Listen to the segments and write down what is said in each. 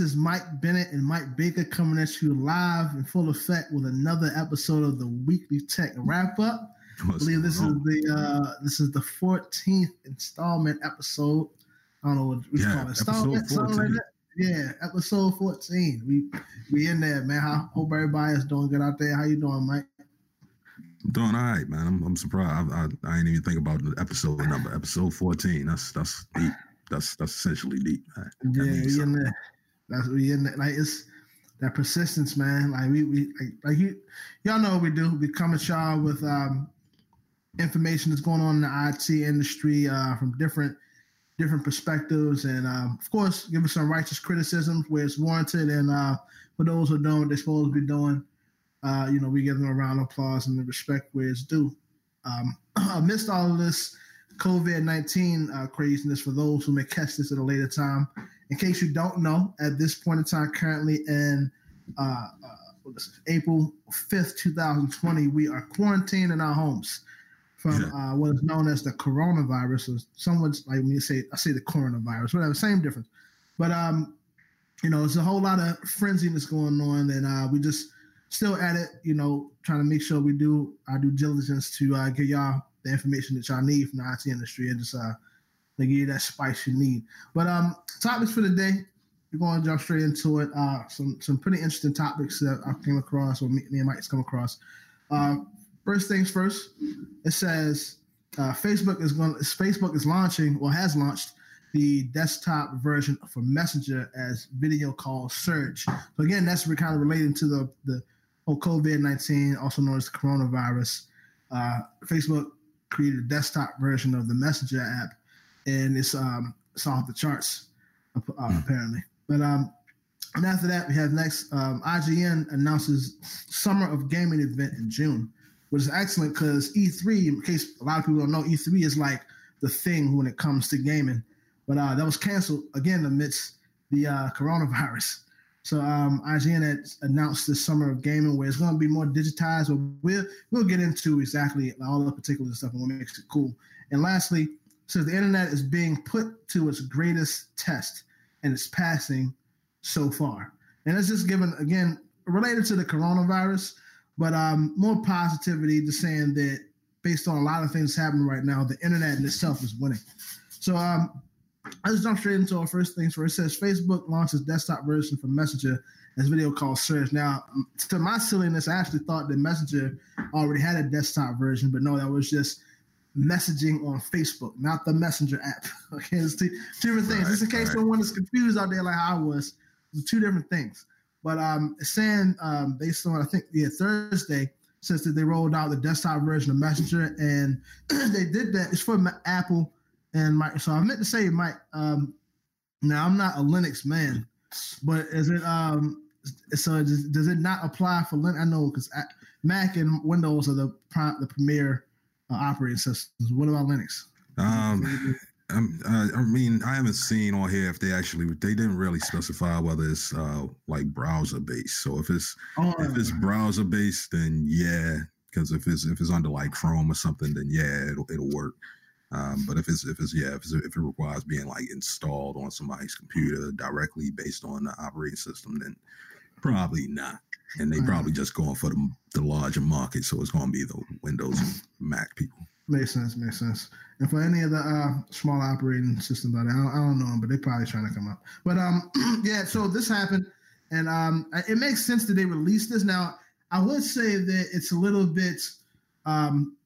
is Mike Bennett and Mike Baker coming at you live in full effect with another episode of the Weekly Tech Wrap Up. I believe this on? is the uh, this is the 14th installment episode. I don't know what we yeah, call it. Installment, something like that. Yeah, episode 14. We we in there, man. I hope everybody is doing good out there. How you doing, Mike? I'm doing all right, man. I'm, I'm surprised. I, I, I ain't even think about the episode number. Episode 14. That's that's deep. That's that's essentially deep. Yeah, in there. That's we in there. Like it's that persistence, man. Like we we like, like you y'all know what we do. We come at y'all with um information that's going on in the IT industry uh, from different different perspectives, and um, of course, give us some righteous criticism where it's warranted. And uh, for those who what they're supposed to be doing, uh, you know, we give them a round of applause and the respect where it's due. Um, amidst all of this COVID 19 uh, craziness, for those who may catch this at a later time, in case you don't know, at this point in time, currently in uh, uh April 5th, 2020, we are quarantined in our homes from yeah. uh, what is known as the coronavirus. Or someone's like me say, I say the coronavirus, whatever, same difference. But um, you know, it's a whole lot of frenziness going on, and uh, we just still at it. You know, trying to make sure we do our due diligence to uh, get y'all the information that y'all need from the IT industry and just uh, to give you that spice you need. But um, topics for the day. We're going to jump straight into it. Uh, some some pretty interesting topics that I came across, or me, me and Mike's come across. Uh, First things first, it says uh, Facebook is going. Facebook is launching or has launched the desktop version for Messenger as video call search. So again, that's kind of relating to the the whole COVID nineteen, also known as the coronavirus. Uh, Facebook created a desktop version of the Messenger app, and it's um it's off the charts uh, hmm. apparently. But um, and after that, we have next um, IGN announces Summer of Gaming event in June which is excellent because E3, in case a lot of people don't know, E3 is like the thing when it comes to gaming. But uh, that was canceled again amidst the uh, coronavirus. So um, IGN had announced this summer of gaming where it's going to be more digitized. But we'll we'll get into exactly all the particulars stuff and what makes it cool. And lastly, says the internet is being put to its greatest test and it's passing so far. And it's just given again related to the coronavirus. But um, more positivity, just saying that based on a lot of things happening right now, the internet in itself is winning. So um, I just jump straight into our first things first. It says Facebook launches desktop version for Messenger as video call search. Now, to my silliness, I actually thought that Messenger already had a desktop version, but no, that was just messaging on Facebook, not the Messenger app. Okay, it's two, two different things. Right, just in case right. someone is confused out there like I was, two different things. But um, saying um, based on I think yeah Thursday says that they rolled out the desktop version of Messenger and they did that. It's for Apple and Microsoft. So I meant to say, Mike. Um, now I'm not a Linux man, but is it um so does, does it not apply for Linux? I know because Mac and Windows are the the premier operating systems. What about Linux? Um, I, I mean, I haven't seen on here if they actually they didn't really specify whether it's uh, like browser based. So if it's oh. if it's browser based, then yeah, because if it's if it's under like Chrome or something, then yeah, it'll it'll work. Um, but if it's if it's yeah if, it's, if it requires being like installed on somebody's computer directly based on the operating system, then probably not. And they probably just going for the, the larger market, so it's going to be the Windows and Mac people. Makes sense. Makes sense. And for any of the uh, small operating systems out there, I don't, I don't know them, but they're probably trying to come up. But um, yeah. So this happened, and um, it makes sense that they released this. Now, I would say that it's a little bit um,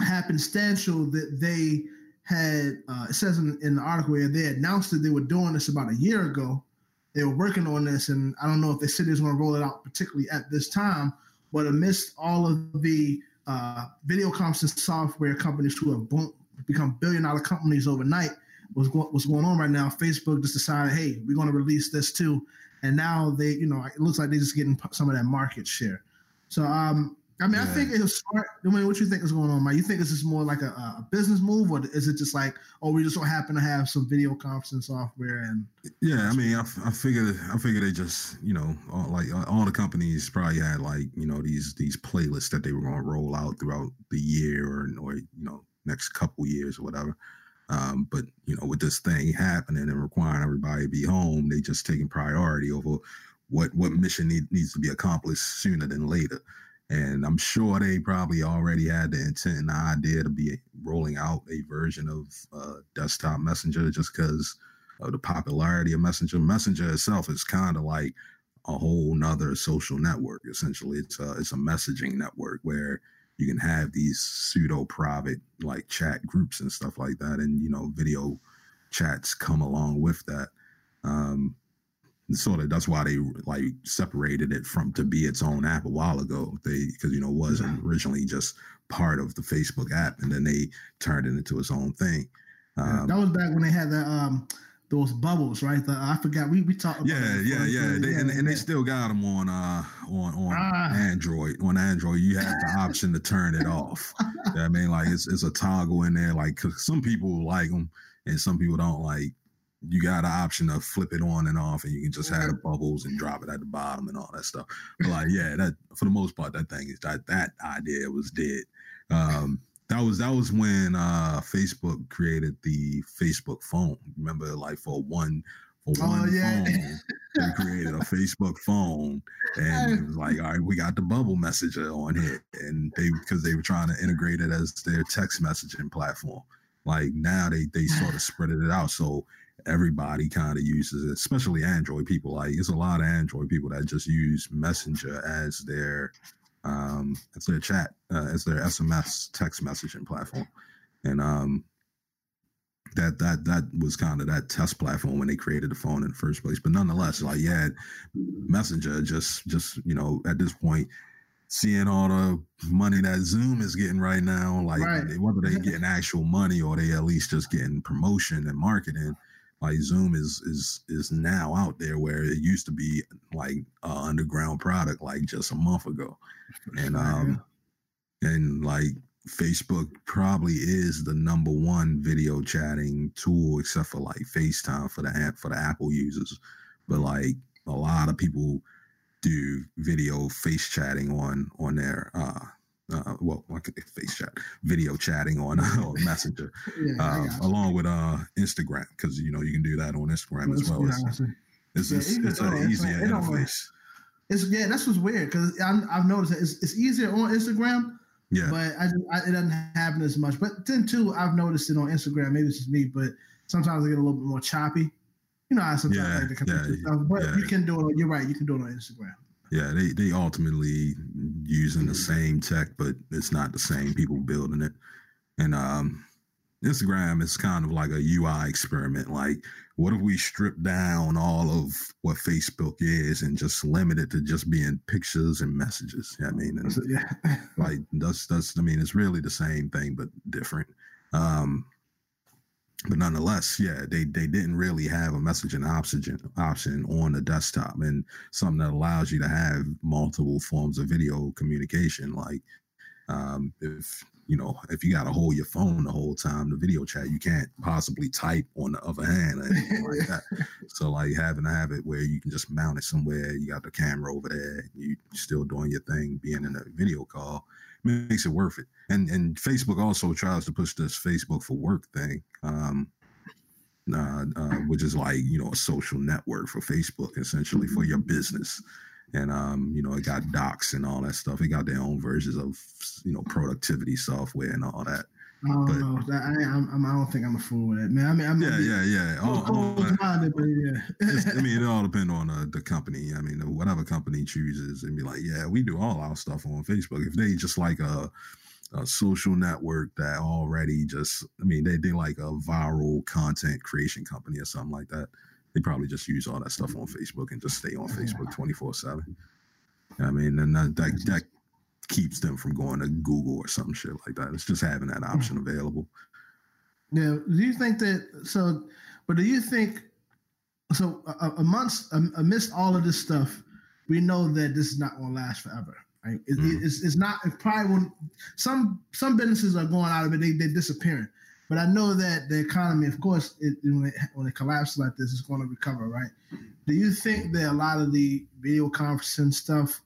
happenstantial that they had. Uh, it says in, in the article where they announced that they were doing this about a year ago. They were working on this, and I don't know if said they was going to roll it out particularly at this time. But amidst all of the uh, video conferencing software companies who have become billion dollar companies overnight. What's, go- what's going on right now? Facebook just decided, hey, we're going to release this too, and now they, you know, it looks like they're just getting some of that market share. So, um, I mean, yeah. I think it's smart. I mean, what you think is going on, Mike? You think this is more like a, a, business move, or is it just like, oh, we just don't happen to have some video conferencing software? And yeah, I mean, I, I figured, I figured they just, you know, all, like all the companies probably had like, you know, these these playlists that they were going to roll out throughout the year or or you know next couple years or whatever. Um, but you know, with this thing happening and requiring everybody to be home, they just taking priority over what what mission need, needs to be accomplished sooner than later. And I'm sure they probably already had the intent and the idea to be rolling out a version of uh, desktop messenger just because of the popularity of messenger. Messenger itself is kind of like a whole nother social network. Essentially, it's a, it's a messaging network where you can have these pseudo private like chat groups and stuff like that, and you know, video chats come along with that. Um, sort of that's why they like separated it from to be its own app a while ago. They because you know it wasn't originally just part of the Facebook app, and then they turned it into its own thing. Um, that was back when they had the um those bubbles, right? The, I forgot we we talked. yeah, yeah, yeah. They, yeah, and, and they still got them on uh on on ah. Android. On Android, you have the option to turn it off. I mean, like it's it's a toggle in there. Like some people like them, and some people don't like you got an option to flip it on and off, and you can just have the bubbles and drop it at the bottom and all that stuff. But like, yeah, that for the most part, that thing is that that idea was dead. Um, that was that was when uh, Facebook created the Facebook phone. Remember, like for one for oh, one oh, yeah. phone, they created a Facebook phone, and it was like, all right, we got the bubble messenger on here, and they because they were trying to integrate it as their text messaging platform. Like now, they they sort of spread it out so everybody kind of uses it, especially Android people. Like it's a lot of Android people that just use Messenger as their um as their chat, uh, as their SMS text messaging platform. And um that that that was kind of that test platform when they created the phone in the first place. But nonetheless, like yeah, Messenger just just you know at this point seeing all the money that Zoom is getting right now, like right. whether they're getting actual money or they at least just getting promotion and marketing, like Zoom is is is now out there where it used to be like an underground product like just a month ago, and um and like Facebook probably is the number one video chatting tool except for like FaceTime for the app for the Apple users, but like a lot of people do video face chatting on on their uh uh, well, face chat, video chatting on, on Messenger, yeah, uh, along with uh, Instagram, because you know you can do that on Instagram well, as well. It's, it's, yeah, it's, it's an easier interface. It's yeah, that's what's weird because I've noticed that it's, it's easier on Instagram. Yeah, but I, I, it doesn't happen as much. But then too, I've noticed it on Instagram. Maybe it's just me, but sometimes I get a little bit more choppy. You know, I sometimes yeah, like to yeah, stuff, but yeah. you can do it. You're right. You can do it on Instagram yeah, they they ultimately using the same tech, but it's not the same people building it. And um, Instagram is kind of like a UI experiment. Like, what if we strip down all of what Facebook is and just limit it to just being pictures and messages? I mean, yeah. like that's that's I mean, it's really the same thing but different. Um, but nonetheless, yeah, they they didn't really have a messaging option option on the desktop, and something that allows you to have multiple forms of video communication. Like, um, if you know, if you got to hold your phone the whole time, the video chat, you can't possibly type on the other hand or anything like that. So, like having to have it where you can just mount it somewhere, you got the camera over there, you still doing your thing, being in a video call makes it worth it. And and Facebook also tries to push this Facebook for work thing, um, uh, uh, which is like you know a social network for Facebook essentially for your business. And um, you know, it got docs and all that stuff. It got their own versions of you know productivity software and all that. I don't but, know. I, I, I, don't think I'm a fool with it, man. I mean, I'm yeah, yeah, yeah. All, all, minded, but yeah. I mean, it all depends on uh, the company. I mean, whatever company chooses, and be like, yeah, we do all our stuff on Facebook. If they just like a, a social network that already just, I mean, they they like a viral content creation company or something like that. They probably just use all that stuff on Facebook and just stay on Facebook twenty four seven. I mean, and that, that that keeps them from going to Google or some shit like that. It's just having that option mm-hmm. available. Yeah. Do you think that so? But do you think so? Amongst amidst all of this stuff, we know that this is not going to last forever. Right? It, mm. it's, it's not. It probably will. Some some businesses are going out of it. They they're disappearing. But I know that the economy, of course, it, when, it, when it collapses like this, it's going to recover, right? Do you think that a lot of the video conferencing stuff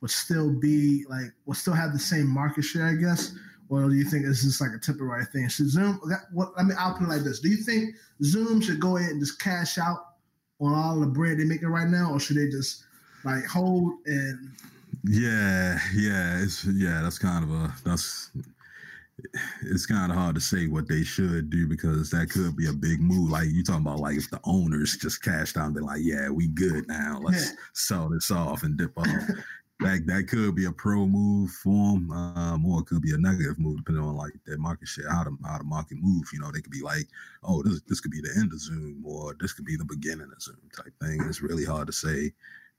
would still be like will still have the same market share, I guess, or do you think it's just like a temporary thing? Should Zoom? What I mean, I'll put it like this: Do you think Zoom should go ahead and just cash out on all the bread they're making right now, or should they just like hold and? Yeah, yeah, it's yeah. That's kind of a that's it's kind of hard to say what they should do because that could be a big move. Like you talking about, like if the owners just cashed out and be like, "Yeah, we good now. Let's yeah. sell this off and dip off." that that could be a pro move for them, um, or it could be a negative move depending on like their market share, how the how the market move. You know, they could be like, "Oh, this this could be the end of Zoom," or "This could be the beginning of Zoom" type thing. It's really hard to say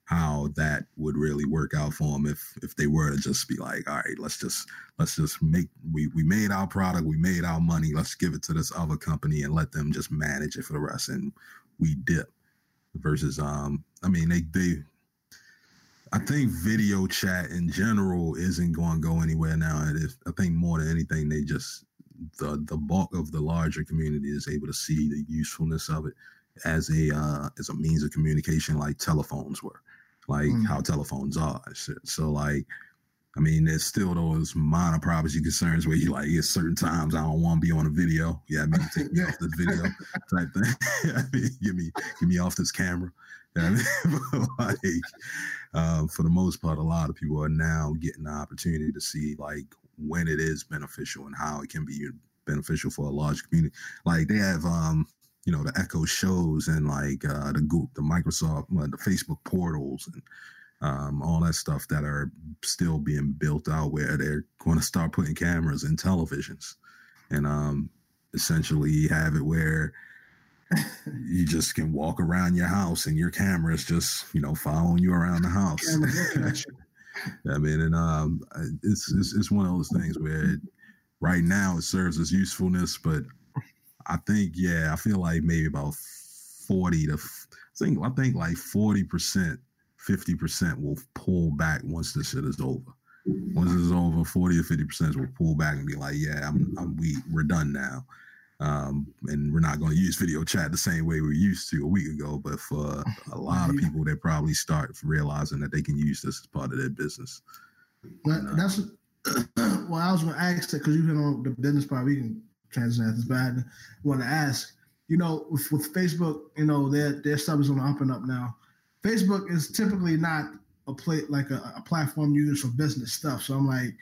how that would really work out for them if if they were to just be like, all right, let's just let's just make we we made our product, we made our money, let's give it to this other company and let them just manage it for the rest, and we dip. Versus, um, I mean, they they. I think video chat in general isn't going to go anywhere now. And if, I think more than anything, they just the the bulk of the larger community is able to see the usefulness of it as a uh, as a means of communication, like telephones were like mm. how telephones are. So like, I mean, there's still those minor privacy concerns where you like, at certain times I don't want to be on a video. Yeah, I mean, take me off this video type thing. I mean, give me give me off this camera. I mean, like, uh, for the most part, a lot of people are now getting the opportunity to see like when it is beneficial and how it can be beneficial for a large community. Like they have um you know the Echo shows and like uh, the Google, the Microsoft, uh, the Facebook portals and um, all that stuff that are still being built out where they're going to start putting cameras in televisions and um, essentially have it where you just can walk around your house and your camera is just you know following you around the house. I mean, and um, it's, it's it's one of those things where right now it serves its usefulness, but I think, yeah, I feel like maybe about 40 to, I think, I think like 40%, 50% will pull back once this shit is over. Once it's over, 40 or 50% will pull back and be like, yeah, I'm, I'm we, we're done now. Um, and we're not going to use video chat the same way we used to a week ago. But for a lot of people, they probably start realizing that they can use this as part of their business. But uh, that's well, I was going to ask that because you've been on the business part. We can transition this, But I want to ask, you know, with, with Facebook, you know, their their stuff is on the up and up now. Facebook is typically not a play like a, a platform used for business stuff. So I'm like,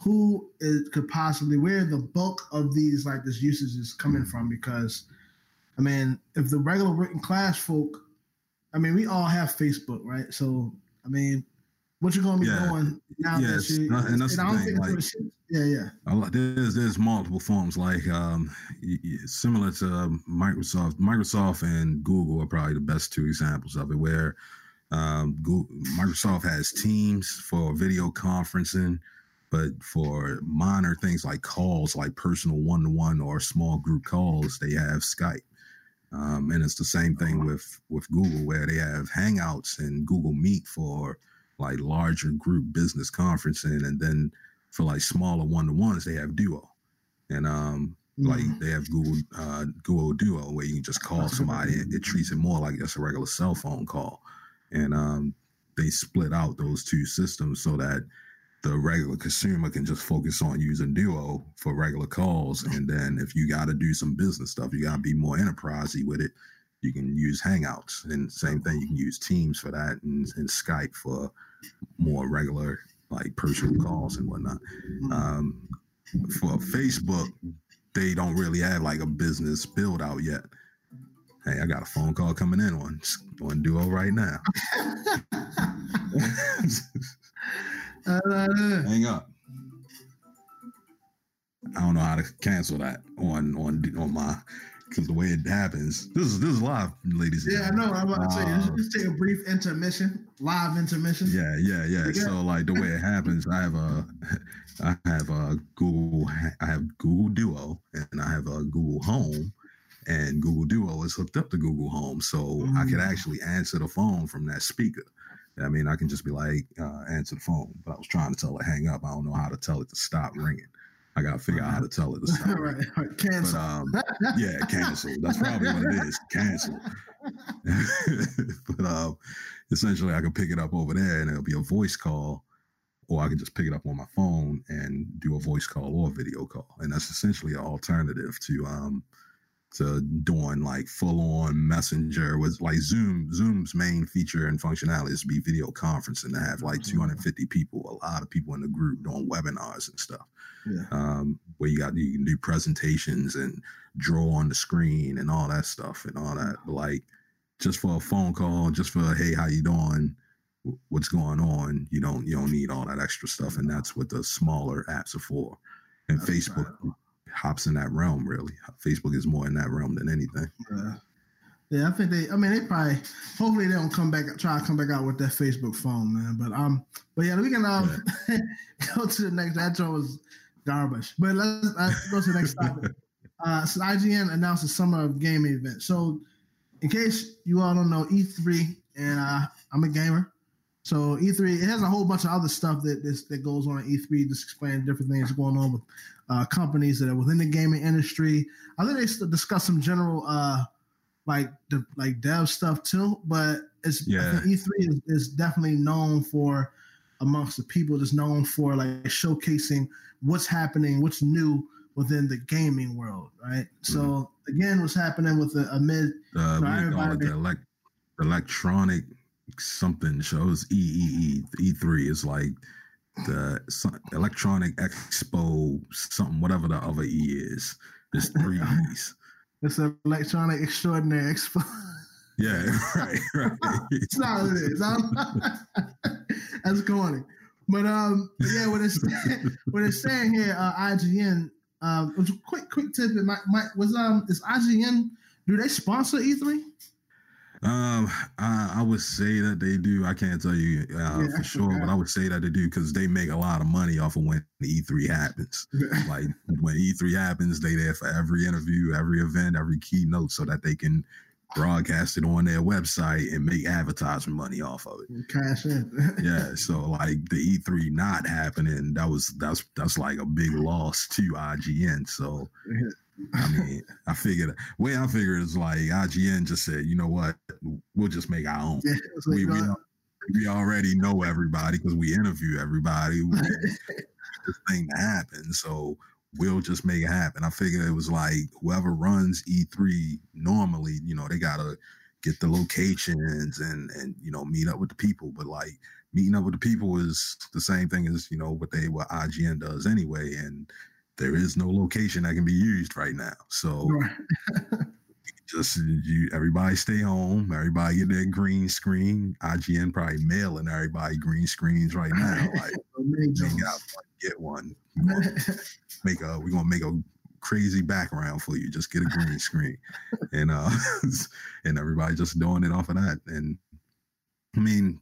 who is, could possibly where the bulk of these like this usage is coming from? Because I mean, if the regular working class folk, I mean, we all have Facebook, right? So I mean, what you gonna be yeah. doing now? Yes, that you, and that's and the thing. Like, yeah, yeah. There's there's multiple forms like um similar to Microsoft. Microsoft and Google are probably the best two examples of it. Where um, Google, Microsoft has Teams for video conferencing, but for minor things like calls, like personal one to one or small group calls, they have Skype. Um, and it's the same thing uh-huh. with with Google, where they have Hangouts and Google Meet for like larger group business conferencing, and then for like smaller one to ones, they have Duo, and um, mm-hmm. like they have Google uh, Google Duo where you can just call somebody. It, it treats it more like just a regular cell phone call, and um, they split out those two systems so that the regular consumer can just focus on using Duo for regular calls. And then if you got to do some business stuff, you got to be more enterprisey with it. You can use Hangouts, and same thing. You can use Teams for that, and, and Skype for more regular like personal calls and whatnot. Um, for Facebook, they don't really have like a business build out yet. Hey, I got a phone call coming in on on Duo right now. Hang up. I don't know how to cancel that on on on my because the way it happens, this is this is live, ladies. Yeah, I know. I'm about to say, um, just take a brief intermission, live intermission. Yeah, yeah, yeah. So like the way it happens, I have a, I have a Google, I have Google Duo, and I have a Google Home, and Google Duo is hooked up to Google Home, so mm. I could actually answer the phone from that speaker. I mean, I can just be like, uh, answer the phone, but I was trying to tell it hang up. I don't know how to tell it to stop ringing. I gotta figure out how to tell it. To stop. right, right, cancel. But, um, yeah, cancel. That's probably what it is. Cancel. but um, essentially, I can pick it up over there, and it'll be a voice call or I can just pick it up on my phone and do a voice call or video call, and that's essentially an alternative to um, to doing like full on messenger was like Zoom. Zoom's main feature and functionality is to be video conferencing to have like mm-hmm. 250 people, a lot of people in the group doing webinars and stuff. Yeah. Um, where you got you can do presentations and draw on the screen and all that stuff and all that. But like just for a phone call, just for hey, how you doing? What's going on? You don't you don't need all that extra stuff, and that's what the smaller apps are for. And that's Facebook right hops in that realm. Really, Facebook is more in that realm than anything. Yeah. Yeah, I think they. I mean, they probably. Hopefully, they don't come back. Try to come back out with that Facebook phone, man. But um, but yeah, we can um yeah. go to the next. That joke was garbage. But let's, let's go to the next topic. uh, so IGN announced a summer of gaming event. So, in case you all don't know, E3, and uh, I'm a gamer. So E3, it has a whole bunch of other stuff that this, that goes on at E3, just explaining different things going on with uh, companies that are within the gaming industry. I think they discuss some general uh, like the, like dev stuff too, but it's yeah. E3 is, is definitely known for amongst the people that's known for like showcasing what's happening, what's new within the gaming world, right? Mm-hmm. So again, what's happening with the amid uh, call it the elect- electronic something shows E E E E3 is like the electronic expo something whatever the other E is. There's three E's. It's an electronic extraordinary expo. Yeah, right, right. it's not what it is. That's corny. But um, yeah, what it's what it's saying here, uh, IGN. Um, quick, quick tip. It might, might was um, is IGN? Do they sponsor E3? Um, I, I, would say that they do. I can't tell you uh, yeah, for sure, but I would say that they do because they make a lot of money off of when E3 happens. like when E3 happens, they there for every interview, every event, every keynote, so that they can broadcast it on their website and make advertisement money off of it. Cash in. yeah. So like the E3 not happening, that was that's that's like a big loss to IGN. So. Yeah I mean, I figured way I figured is like IGN just said, you know what, we'll just make our own. Yeah, we, we, we already know everybody because we interview everybody. this thing to happen, so we'll just make it happen. I figured it was like whoever runs E3 normally, you know, they gotta get the locations and and you know meet up with the people. But like meeting up with the people is the same thing as you know what they what IGN does anyway, and there is no location that can be used right now. So just you everybody stay home, everybody get that green screen. IGN probably mailing everybody green screens right now. Like got get one. make a we're gonna make a crazy background for you. Just get a green screen. and uh and everybody just doing it off of that. And I mean,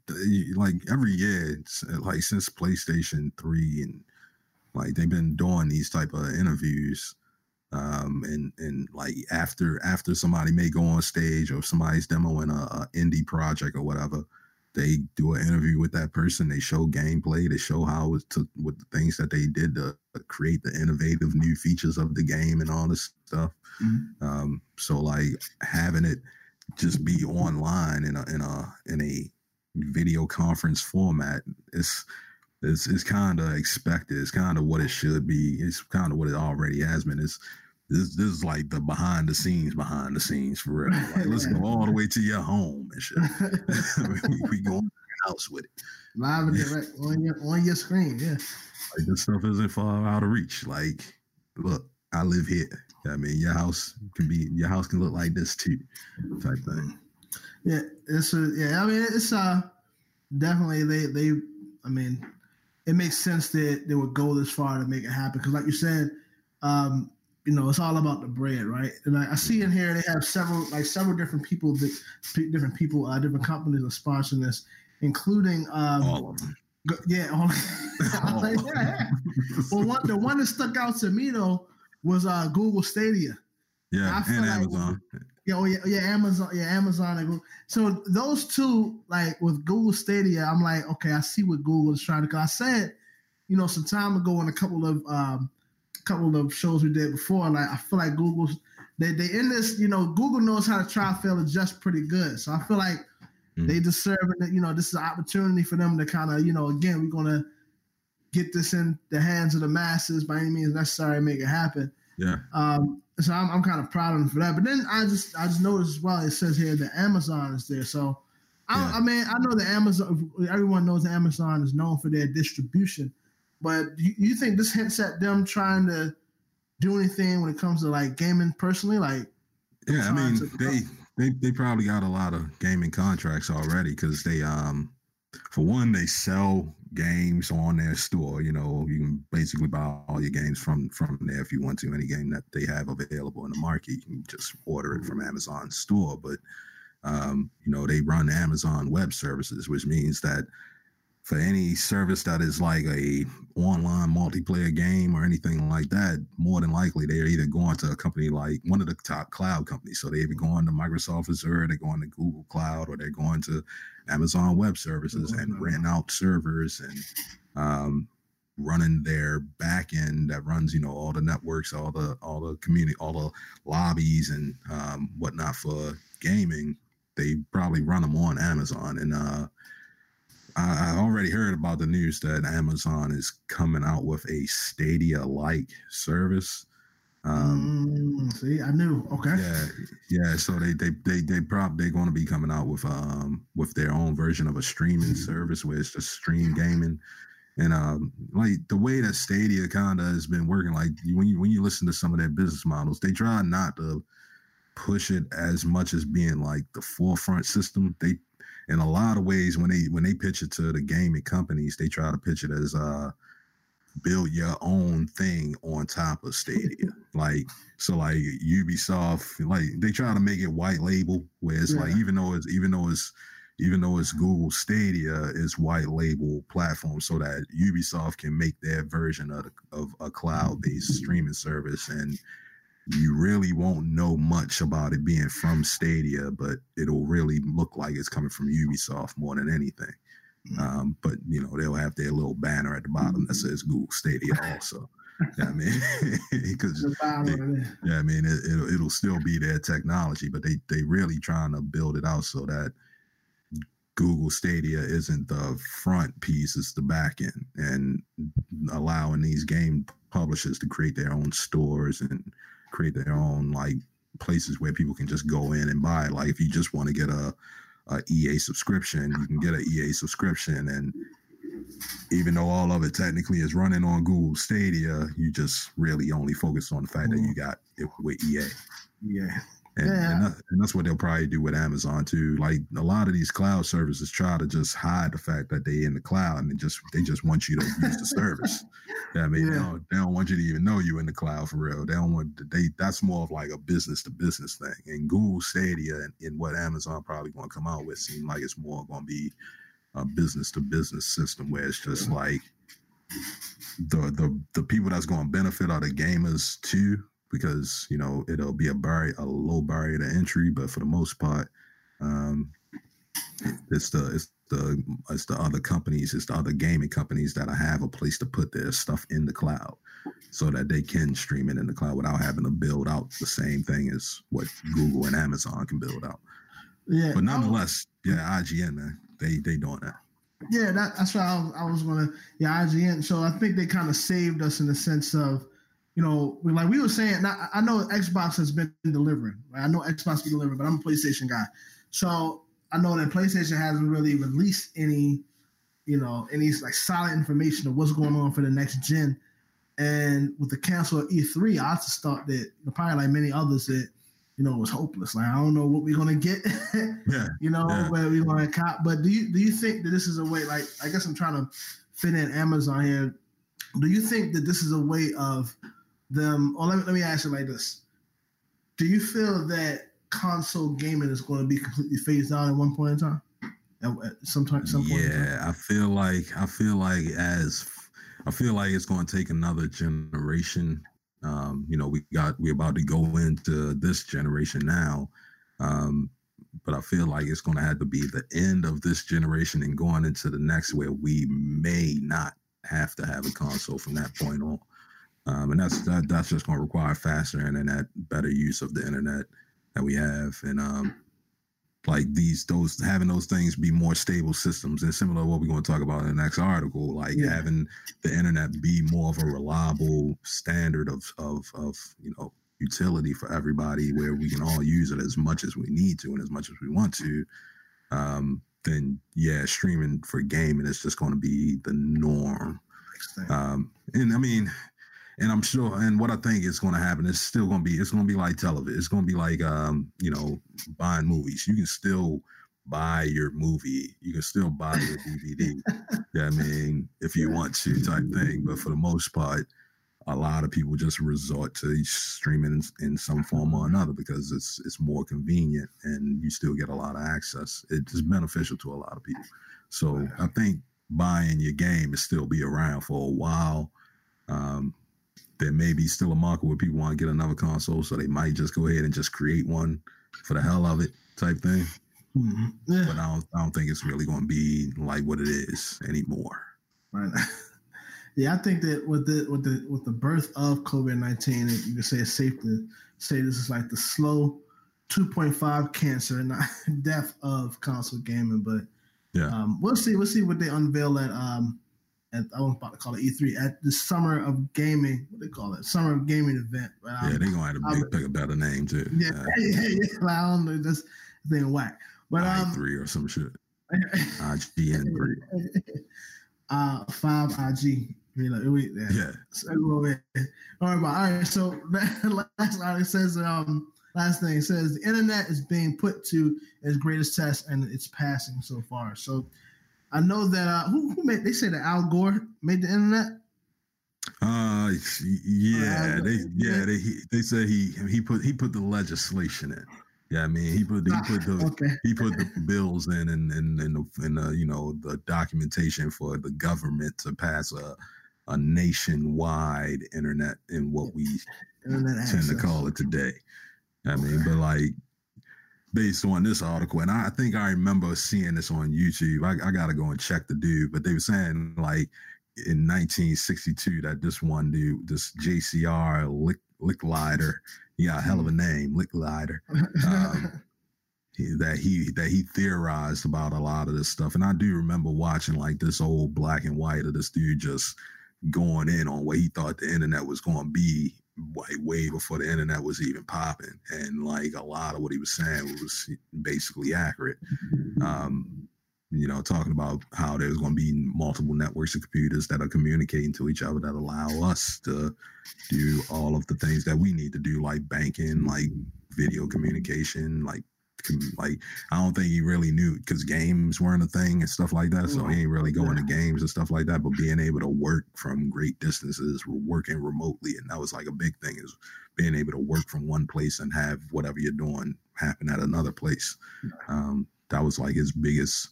like every year, like since PlayStation 3 and like they've been doing these type of interviews, um, and and like after after somebody may go on stage or somebody's demoing a, a indie project or whatever, they do an interview with that person. They show gameplay. They show how it took with the things that they did to create the innovative new features of the game and all this stuff. Mm-hmm. Um, so like having it just be online in a in a in a video conference format, it's it's it's kind of expected. It's kind of what it should be. It's kind of what it already has been. It's this this is like the behind the scenes, behind the scenes for real. Like, let's go all the way to your home and shit. we, we go in your house with it. Live and direct on your on your screen. Yeah. Like this stuff isn't far out of reach. Like, look, I live here. I mean, your house can be your house can look like this too, type thing. Yeah, it's a, yeah. I mean, it's uh definitely they they. I mean, it makes sense that they would go this far to make it happen. Because, like you said, um, you know, it's all about the bread, right? And I, I, see in here they have several, like several different people, that, different people, uh, different companies are sponsoring this, including um, all of them. Yeah, all, all like, yeah. well, one, the one that stuck out to me though was uh, Google Stadia. Yeah, and Amazon. Like, yeah, oh yeah, yeah, Amazon, yeah, Amazon. and So those two, like with Google Stadia, I'm like, okay, I see what Google is trying to. Cause I said, you know, some time ago in a couple of um, couple of shows we did before, like I feel like Google's they they in this, you know, Google knows how to try, fail, adjust pretty good. So I feel like mm-hmm. they deserve it. You know, this is an opportunity for them to kind of, you know, again, we're gonna get this in the hands of the masses by any means necessary, make it happen. Yeah. Um, so I'm, I'm kind of proud of him for that. But then I just I just noticed as well. It says here that Amazon is there. So I, yeah. I mean I know that Amazon. Everyone knows Amazon is known for their distribution. But do you, you think this hints at them trying to do anything when it comes to like gaming personally? Like, yeah, I mean they they they probably got a lot of gaming contracts already because they um for one they sell games on their store. You know, you can basically buy all your games from from there if you want to. Any game that they have available in the market, you can just order it from Amazon store. But um, you know, they run Amazon Web Services, which means that for any service that is like a online multiplayer game or anything like that, more than likely they're either going to a company like one of the top cloud companies. So they're either going to Microsoft Azure, they're going to Google Cloud, or they're going to Amazon Web Services and renting out servers and um, running their back end that runs, you know, all the networks, all the all the community, all the lobbies and um, whatnot for gaming. They probably run them on Amazon and uh, I, I already heard about the news that Amazon is coming out with a Stadia like service. Um, mm, see, I knew. Okay. Yeah, yeah. So they they they they probably they're going to be coming out with um with their own version of a streaming service where it's just stream gaming, and um like the way that Stadia kind of has been working. Like when you when you listen to some of their business models, they try not to push it as much as being like the forefront system. They in a lot of ways when they when they pitch it to the gaming companies, they try to pitch it as uh build your own thing on top of Stadia. like so like Ubisoft, like they try to make it white label where it's yeah. like even though it's even though it's even though it's Google Stadia is white label platform so that Ubisoft can make their version of, the, of a cloud based streaming service and you really won't know much about it being from Stadia, but it'll really look like it's coming from Ubisoft more than anything. Mm-hmm. Um, but you know, they'll have their little banner at the bottom that says Google Stadia also. yeah, I mean, because yeah, I mean, it, will it'll still be their technology, but they they really trying to build it out so that Google Stadia isn't the front piece; it's the back end, and allowing these game publishers to create their own stores and create their own like places where people can just go in and buy. Like if you just want to get a, a EA subscription, you can get an EA subscription, and even though all of it technically is running on Google Stadia, you just really only focus on the fact that mm-hmm. you got it with EA. Yeah. And, yeah. and, that, and, that's what they'll probably do with Amazon too. Like a lot of these cloud services try to just hide the fact that they're in the cloud and they just they just want you to use the service. Yeah, I mean, yeah. They, don't, they don't want you to even know you're in the cloud for real. They don't want they. That's more of like a business to business thing. And Google Stadia and, and what Amazon probably going to come out with seem like it's more going to be a business to business system where it's just like the the the people that's going to benefit are the gamers too because you know it'll be a barrier, a low barrier to entry, but for the most part, um, it's the it's the it's the other companies, it's the other gaming companies that have a place to put their stuff in the cloud, so that they can stream it in the cloud without having to build out the same thing as what Google and Amazon can build out. Yeah, but nonetheless, yeah, IGN man, they they doing that. Yeah, that, that's what I was, I was gonna. Yeah, IGN. So I think they kind of saved us in the sense of you know, like we were saying, I know Xbox has been delivering. Right? I know Xbox been delivering, but I'm a PlayStation guy, so I know that PlayStation hasn't really released any, you know, any like solid information of what's going on for the next gen. And with the cancel of E3, I just thought that probably like many others that you know was hopeless. Like I don't know what we're gonna get. yeah. You know yeah. where we're gonna cop. But do you do you think that this is a way? Like I guess I'm trying to fit in Amazon here. Do you think that this is a way of them, or let me, let me ask you like this: Do you feel that console gaming is going to be completely phased out at one point in time? At, at some time, some point. Yeah, I feel like I feel like as I feel like it's going to take another generation. Um, you know, we got we're about to go into this generation now. Um, but I feel like it's going to have to be the end of this generation and going into the next where we may not have to have a console from that point on. Um, and that's that, that's just going to require faster internet, better use of the internet that we have, and um, like these those having those things be more stable systems and similar to what we're going to talk about in the next article like yeah. having the internet be more of a reliable standard of of of you know utility for everybody where we can all use it as much as we need to and as much as we want to um then yeah streaming for gaming is just going to be the norm. Um and i mean and I'm sure, and what I think is going to happen is still going to be, it's going to be like television. It's going to be like, um, you know, buying movies. You can still buy your movie. You can still buy your DVD. yeah, I mean, if you want to, type thing. But for the most part, a lot of people just resort to streaming in, in some form or another because it's it's more convenient and you still get a lot of access. It's beneficial to a lot of people. So I think buying your game is still be around for a while. Um, there may be still a market where people want to get another console, so they might just go ahead and just create one for the hell of it, type thing. Mm-hmm. Yeah. But I don't, I don't think it's really going to be like what it is anymore. Right. yeah, I think that with the with the with the birth of COVID nineteen, you can say it's safe to say this is like the slow 2.5 cancer, not death of console gaming. But yeah, um, we'll see. We'll see what they unveil at um, at I was about to call it E3 at the Summer of Gaming. What they call it? Summer of Gaming event. Yeah, they're gonna have to pick a better name too. Yeah, yeah, yeah. yeah. Like, I don't know, that's thing whack. But um, three or some shit. IGN three. Uh, five IG. You know, we, yeah. yeah. So, all right, all right. So last it says um last thing it says the internet is being put to its greatest test and it's passing so far. So I know that uh, who who made they say that Al Gore made the internet. Uh, yeah, uh, they yeah they he, they said he he put he put the legislation in. Yeah, I mean he put he put the okay. he put the bills in and and and the, and the, you know the documentation for the government to pass a a nationwide internet in what we internet tend access. to call it today. I mean, but like based on this article, and I think I remember seeing this on YouTube. I, I got to go and check the dude, but they were saying like in 1962 that this one dude, this JCR Lick Licklider, yeah, hell of a name, Licklider. Um, that he that he theorized about a lot of this stuff, and I do remember watching like this old black and white of this dude just going in on what he thought the internet was going to be like way before the internet was even popping, and like a lot of what he was saying was basically accurate. Um, you know, talking about how there's going to be multiple networks of computers that are communicating to each other that allow us to do all of the things that we need to do, like banking, like video communication, like like I don't think he really knew because games weren't a thing and stuff like that. So he ain't really going to games and stuff like that. But being able to work from great distances, working remotely, and that was like a big thing is being able to work from one place and have whatever you're doing happen at another place. Um, that was like his biggest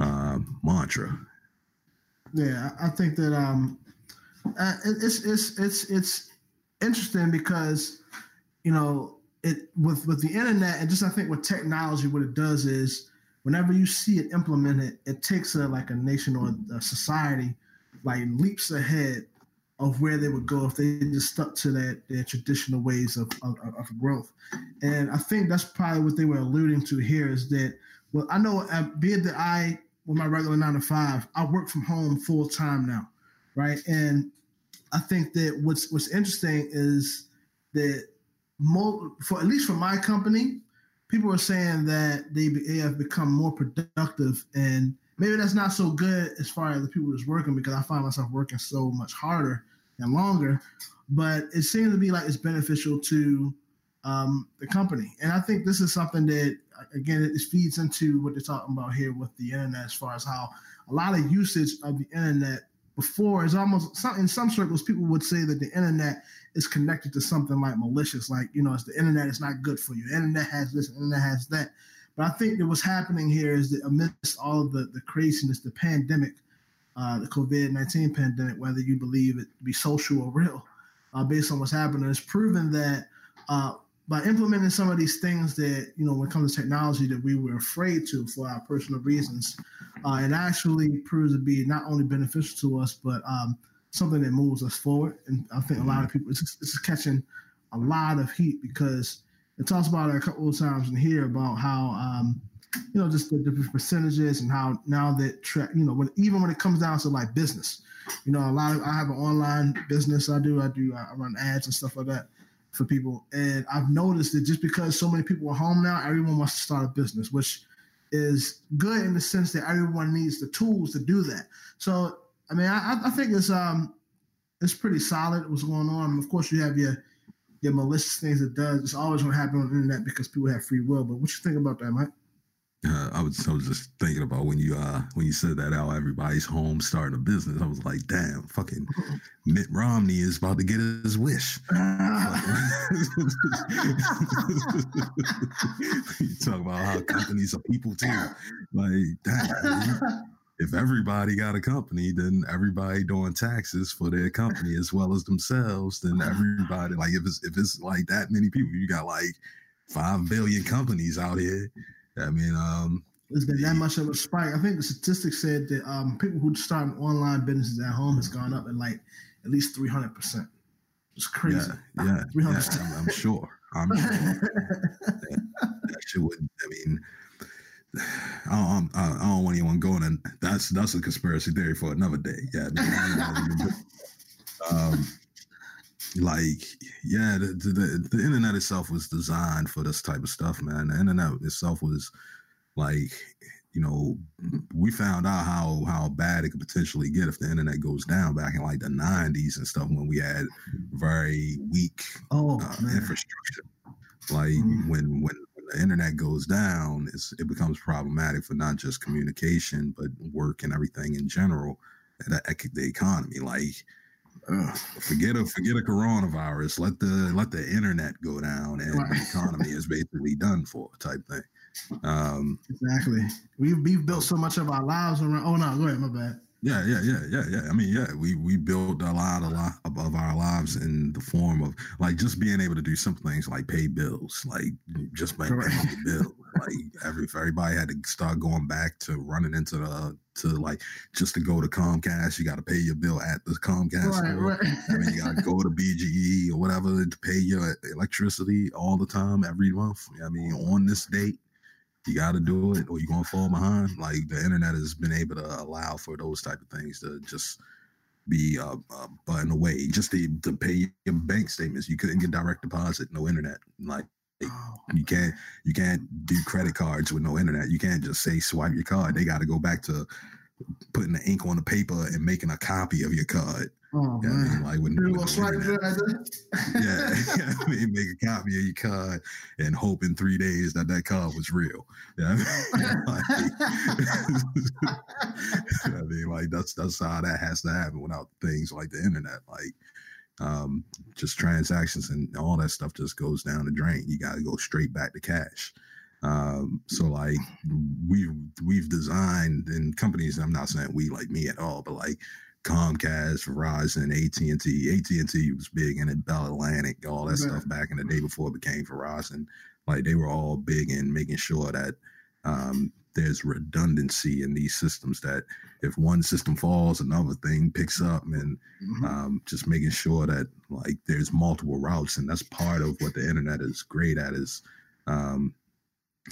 uh, mantra. Yeah, I think that um, uh, it's it's it's it's interesting because you know it with with the internet and just I think with technology, what it does is whenever you see it implemented, it takes a like a nation or a society like leaps ahead of where they would go if they just stuck to that their traditional ways of, of, of growth. And I think that's probably what they were alluding to here is that well, I know uh, be it that I with my regular nine to five, I work from home full time now, right? And I think that what's what's interesting is that for at least for my company, people are saying that they, they have become more productive and maybe that's not so good as far as the people that's working because I find myself working so much harder and longer. But it seems to be like it's beneficial to um, the company, and I think this is something that again it feeds into what they're talking about here with the internet, as far as how a lot of usage of the internet before is almost in some circles people would say that the internet is connected to something like malicious, like you know, it's the internet It's not good for you. Internet has this, internet has that. But I think that what's happening here is that amidst all of the the craziness, the pandemic, uh, the COVID nineteen pandemic, whether you believe it to be social or real, uh, based on what's happening, it's proven that uh, by implementing some of these things that you know when it comes to technology that we were afraid to for our personal reasons, uh, it actually proves to be not only beneficial to us, but um, something that moves us forward. And I think a lot of people, it's, it's catching a lot of heat because it talks about it a couple of times in here about how um, you know, just the different percentages and how now that tra- you know, when even when it comes down to like business, you know, a lot of I have an online business. I do, I do, I run ads and stuff like that for people, and I've noticed that just because so many people are home now, everyone wants to start a business, which is good in the sense that everyone needs the tools to do that. So, I mean, I, I think it's um, it's pretty solid what's going on. Of course, you have your your malicious things it does. It's always going to happen on the internet because people have free will. But what you think about that, Mike? Uh, I was I was just thinking about when you uh when you said that how everybody's home starting a business. I was like, damn, fucking Mitt Romney is about to get his wish. you talk about how companies are people too. Like, damn, if everybody got a company, then everybody doing taxes for their company as well as themselves. Then everybody like if it's if it's like that many people, you got like five billion companies out here. I mean, um, there's been that much of a spike. I think the statistics said that um, people who start online businesses at home has gone up at like at least three hundred percent. It's crazy. Yeah, yeah, yeah I'm, I'm, sure. I'm sure that, that shit would. I mean, I don't, I don't want anyone going and that's that's a conspiracy theory for another day. Yeah, um, like yeah, the, the, the internet itself was designed for this type of stuff, man. The internet itself was like, you know, we found out how how bad it could potentially get if the internet goes down back in like the '90s and stuff when we had very weak oh, uh, infrastructure. Like mm. when when the internet goes down, it becomes problematic for not just communication, but work and everything in general. The, the economy, like, uh, forget a forget a coronavirus. Let the let the internet go down, and right. the economy is basically done for, type thing. Um, exactly. We've we've built so much of our lives around. Oh no, go ahead. My bad. Yeah, yeah, yeah, yeah, yeah. I mean, yeah, we we built a lot, a lot of our lives in the form of like just being able to do simple things like pay bills, like just pay right. the bill. Like every if everybody had to start going back to running into the to like just to go to Comcast, you got to pay your bill at the Comcast. Right, right. I mean, you got to go to BGE or whatever to pay your electricity all the time every month. I mean, on this date you got to do it or you're going to fall behind. Like the internet has been able to allow for those type of things to just be uh, uh, button away. Just to, to pay your bank statements, you couldn't get direct deposit, no internet. Like oh, you can't you can't do credit cards with no internet. You can't just say swipe your card. They got to go back to putting the ink on the paper and making a copy of your card. Oh, yeah, man. I mean, like when, when yeah, yeah, I mean, make a copy of your card and hope in three days that that card was real. Yeah, like, I mean, like that's that's how that has to happen without things like the internet, like um, just transactions and all that stuff just goes down the drain. You got to go straight back to cash. Um, so like we've we've designed and companies. I'm not saying we like me at all, but like Comcast, Verizon, AT and T. AT and T was big in it. Bell Atlantic, all that stuff back in the day before it became Verizon. Like they were all big in making sure that um, there's redundancy in these systems. That if one system falls, another thing picks up, and mm-hmm. um, just making sure that like there's multiple routes. And that's part of what the internet is great at. Is um,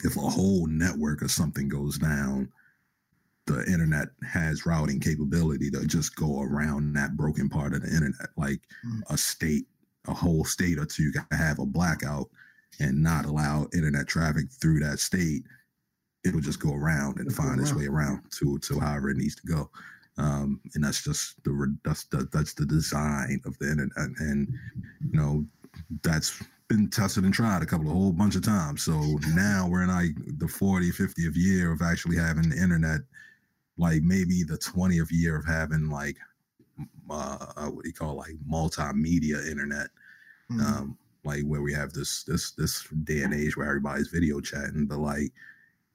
if a whole network or something goes down, the internet has routing capability to just go around that broken part of the internet. Like mm. a state, a whole state or two can have a blackout and not allow internet traffic through that state. It'll just go around and It'll find its way around to to however it needs to go. Um, and that's just the that's the that's the design of the internet, and you know that's been tested and tried a couple of whole bunch of times. So now we're in like the 40, 50th year of actually having the internet like maybe the 20th year of having like uh, what do you call it, like multimedia internet mm-hmm. um like where we have this this this day and age where everybody's video chatting but like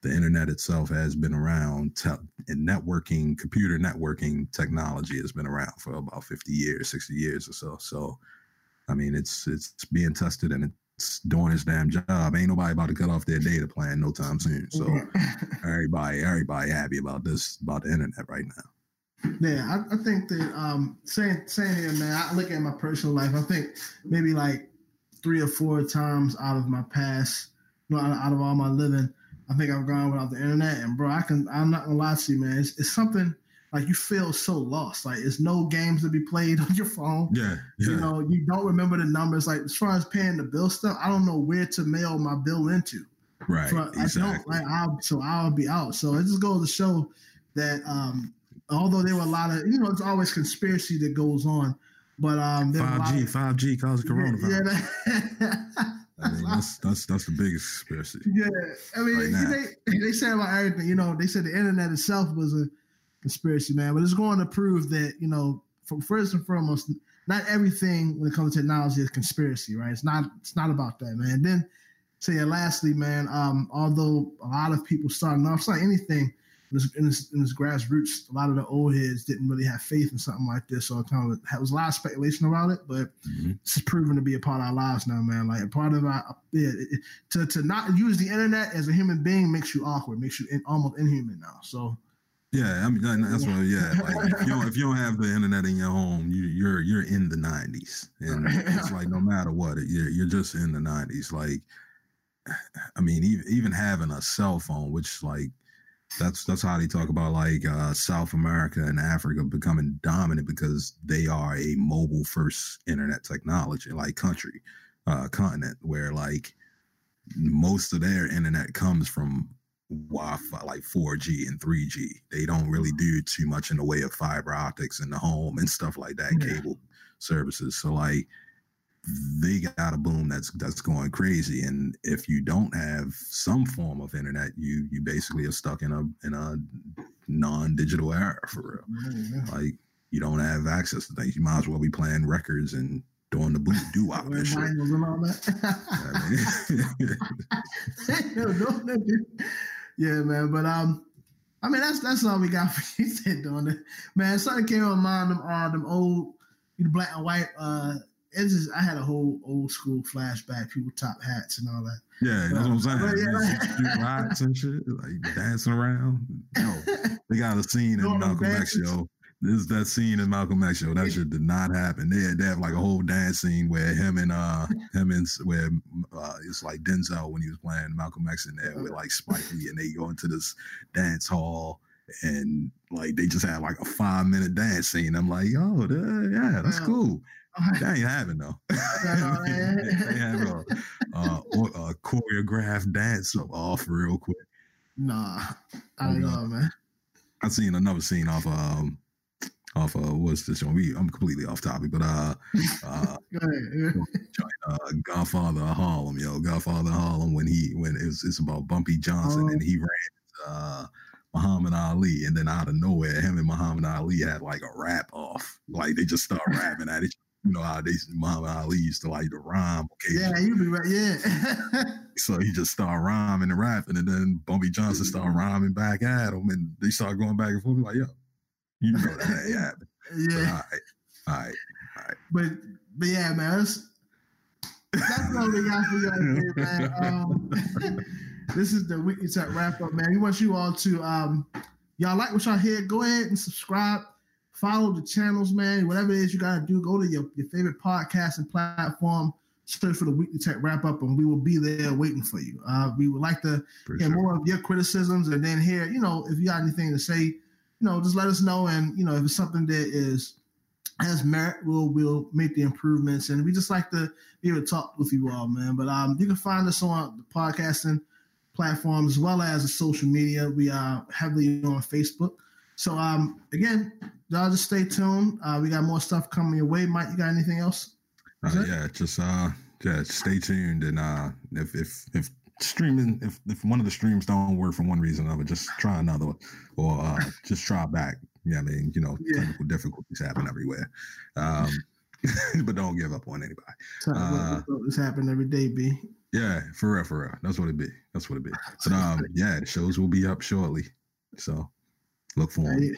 the internet itself has been around te- and networking computer networking technology has been around for about 50 years 60 years or so so i mean it's it's being tested and it's doing its damn job. Ain't nobody about to cut off their data plan no time soon. So everybody, everybody happy about this about the internet right now. Yeah, I, I think that um saying saying here, man, I look at my personal life. I think maybe like three or four times out of my past, you know, out, out of all my living, I think I've gone without the internet. And bro, I can I'm not gonna lie to you, man. It's, it's something like you feel so lost. Like it's no games to be played on your phone. Yeah, yeah. You know, you don't remember the numbers. Like as far as paying the bill stuff, I don't know where to mail my bill into. Right. So exactly. I don't like I'll so I'll be out. So it just goes to show that um although there were a lot of you know, it's always conspiracy that goes on. But um five G, five G causes coronavirus. Yeah, I mean, that's that's that's the biggest conspiracy. Yeah, I mean, right they they say about everything. You know, they said the internet itself was a conspiracy, man. But it's going to prove that you know, from first and foremost, not everything when it comes to technology is conspiracy, right? It's not. It's not about that, man. Then, say, so yeah, lastly, man. Um, although a lot of people starting off, it's like anything in this, in this, in this grassroots, a lot of the old heads didn't really have faith in something like this. So it kind of it was a lot of speculation about it, but mm-hmm. it's proven to be a part of our lives now, man. Like a part of our yeah, it, to to not use the internet as a human being makes you awkward, makes you in, almost inhuman now. So. Yeah, I mean that's what. Yeah, like if you don't if you don't have the internet in your home, you, you're you're in the '90s, and it's like no matter what, you're you're just in the '90s. Like, I mean, even even having a cell phone, which like that's that's how they talk about like uh, South America and Africa becoming dominant because they are a mobile first internet technology like country, uh, continent where like most of their internet comes from Wi-Fi, like 4G and 3G. They don't really do too much in the way of fiber optics in the home and stuff like that, yeah. cable services. So like they got a boom that's that's going crazy and if you don't have some form of internet you you basically are stuck in a in a non-digital era for real mm-hmm. like you don't have access to things you might as well be playing records and doing the boot do wop and shit. And all that. yeah man but um I mean that's that's all we got for you said doing it man something came on mind them uh them old the black and white uh it's just I had a whole old school flashback. People top hats and all that. Yeah, that's what I'm saying. Yeah. Riots and shit, like dancing around. Yo, they got a scene in Malcolm X show. This is that scene in Malcolm X show. That shit did not happen. They had, they have like a whole dance scene where him and uh him and where uh it's like Denzel when he was playing Malcolm X in there with like Spike Lee and they go into this dance hall and like they just had like a five minute dance scene. I'm like, yo, yeah, that's cool. That ain't having though. they have a, uh, a choreographed dance off real quick. Nah, I don't know, man. I seen another scene off um off of what's this one? We I'm completely off topic, but uh, uh, uh Godfather of Harlem, yo, Godfather of Harlem when he when it's it's about Bumpy Johnson and he ran uh Muhammad Ali, and then out of nowhere, him and Muhammad Ali had like a rap off, like they just start rapping at each you know how they Muhammad Ali used to like to rhyme. Okay, yeah, you be right. Yeah. so he just started rhyming and rapping, and then Bumpy Johnson started rhyming back at him, and they started going back and forth. Like, yo, you know that ain't happening. Yeah. All right, all right, all right. But but yeah, man, that's that's all we got for you here, man. Um, this is the weekly chat wrap up, man. We want you all to um, y'all like what y'all hear. Go ahead and subscribe follow the channels, man. Whatever it is you got to do, go to your, your favorite podcasting platform, search for the Weekly Tech Wrap Up, and we will be there waiting for you. Uh, we would like to hear more of your criticisms and then hear, you know, if you got anything to say, you know, just let us know. And, you know, if it's something that is has merit, we'll we'll make the improvements. And we just like to be able to talk with you all, man. But um, you can find us on the podcasting platforms as well as the social media. We are heavily on Facebook. So um, again, y'all just stay tuned. Uh, we got more stuff coming your way. Mike, you got anything else? Uh, yeah, just uh, yeah, stay tuned. And uh, if if if streaming, if if one of the streams don't work for one reason or another, just try another, or uh, just try back. Yeah, I mean, you know, yeah. technical difficulties happen everywhere. Um, but don't give up on anybody. Uh, this happen every day, B. Yeah, for real, for real. That's what it be. That's what it be. But um, yeah, the shows will be up shortly. So look for them. Hey.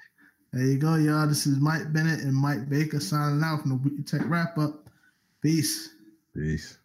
There you go, y'all. This is Mike Bennett and Mike Baker signing out from the Weekly Tech Wrap Up. Peace. Peace.